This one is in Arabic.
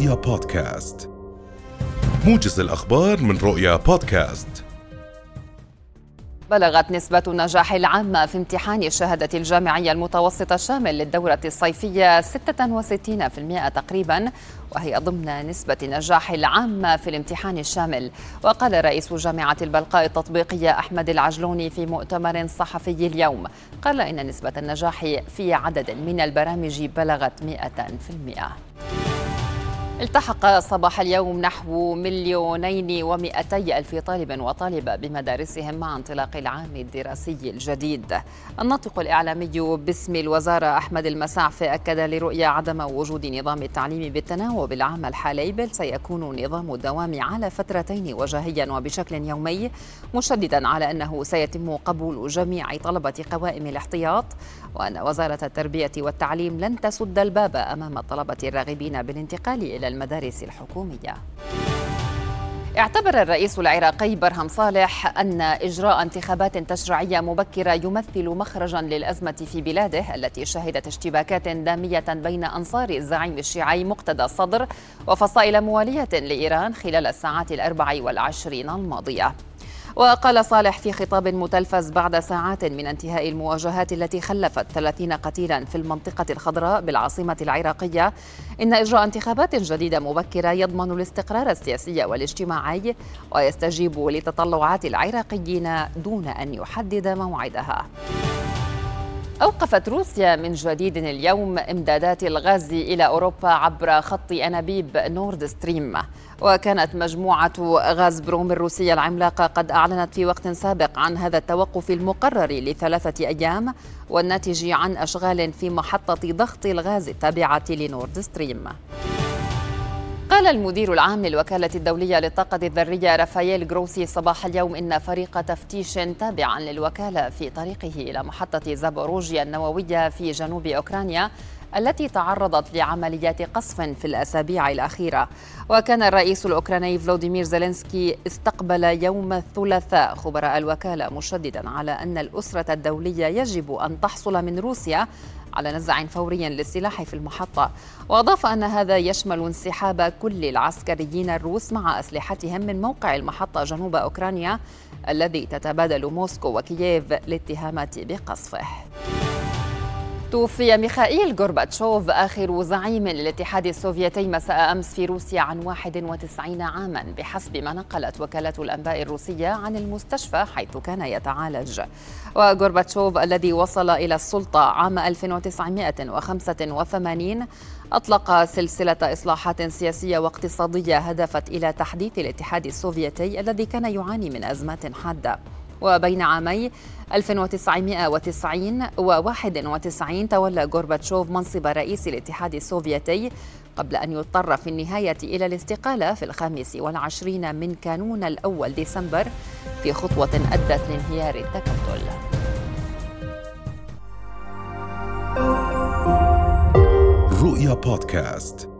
رؤيا بودكاست. موجز الأخبار من رؤيا بودكاست. بلغت نسبة النجاح العامة في امتحان الشهادة الجامعية المتوسطة الشامل للدورة الصيفية 66% تقريبا وهي ضمن نسبة النجاح العامة في الامتحان الشامل. وقال رئيس جامعة البلقاء التطبيقية أحمد العجلوني في مؤتمر صحفي اليوم. قال إن نسبة النجاح في عدد من البرامج بلغت 100% التحق صباح اليوم نحو مليونين ومئتي ألف طالب وطالبة بمدارسهم مع انطلاق العام الدراسي الجديد. الناطق الإعلامي باسم الوزارة أحمد المسعفي أكد لرؤية عدم وجود نظام التعليم بالتناوب العام الحالي بل سيكون نظام الدوام على فترتين وجاهيا وبشكل يومي مشددا على أنه سيتم قبول جميع طلبة قوائم الاحتياط. وأن وزارة التربية والتعليم لن تسد الباب أمام الطلبة الراغبين بالانتقال إلى المدارس الحكومية. اعتبر الرئيس العراقي برهم صالح أن إجراء انتخابات تشريعية مبكرة يمثل مخرجا للأزمة في بلاده التي شهدت اشتباكات دامية بين أنصار الزعيم الشيعي مقتدى الصدر وفصائل موالية لإيران خلال الساعات الأربع والعشرين الماضية. وقال صالح في خطاب متلفز بعد ساعات من انتهاء المواجهات التي خلفت 30 قتيلا في المنطقة الخضراء بالعاصمة العراقية. إن إجراء انتخابات جديدة مبكرة يضمن الاستقرار السياسي والاجتماعي ويستجيب لتطلعات العراقيين دون أن يحدد موعدها. أوقفت روسيا من جديد اليوم إمدادات الغاز إلى أوروبا عبر خط أنابيب نورد ستريم. وكانت مجموعة غاز بروم الروسية العملاقة قد أعلنت في وقت سابق عن هذا التوقف المقرر لثلاثة أيام والناتج عن أشغال في محطة ضغط الغاز التابعة لنورد ستريم. قال المدير العام للوكالة الدولية للطاقة الذرية رافائيل جروسي صباح اليوم إن فريق تفتيش تابعا للوكالة في طريقه إلى محطة زابوروجيا النووية في جنوب أوكرانيا التي تعرضت لعمليات قصف في الأسابيع الأخيرة. وكان الرئيس الأوكراني فلوديمير زيلينسكي استقبل يوم الثلاثاء خبراء الوكالة مشددا على أن الأسرة الدولية يجب أن تحصل من روسيا على نزع فوري للسلاح في المحطة. وأضاف أن هذا يشمل انسحاب كل العسكريين الروس مع أسلحتهم من موقع المحطة جنوب أوكرانيا الذي تتبادل موسكو وكييف الاتهامات بقصفه. توفي ميخائيل غورباتشوف آخر زعيم للاتحاد السوفيتي مساء أمس في روسيا عن 91 عاما بحسب ما نقلت وكالة الأنباء الروسية عن المستشفى حيث كان يتعالج. وغورباتشوف الذي وصل إلى السلطة عام 1985 أطلق سلسلة إصلاحات سياسية واقتصادية هدفت إلى تحديث الاتحاد السوفيتي الذي كان يعاني من أزمات حادة. وبين عامي 1990 و 91 تولى غورباتشوف منصب رئيس الاتحاد السوفيتي قبل أن يضطر في النهاية إلى الاستقالة في الخامس والعشرين من كانون الأول ديسمبر في خطوة أدت لانهيار التكتل. رؤيا بودكاست.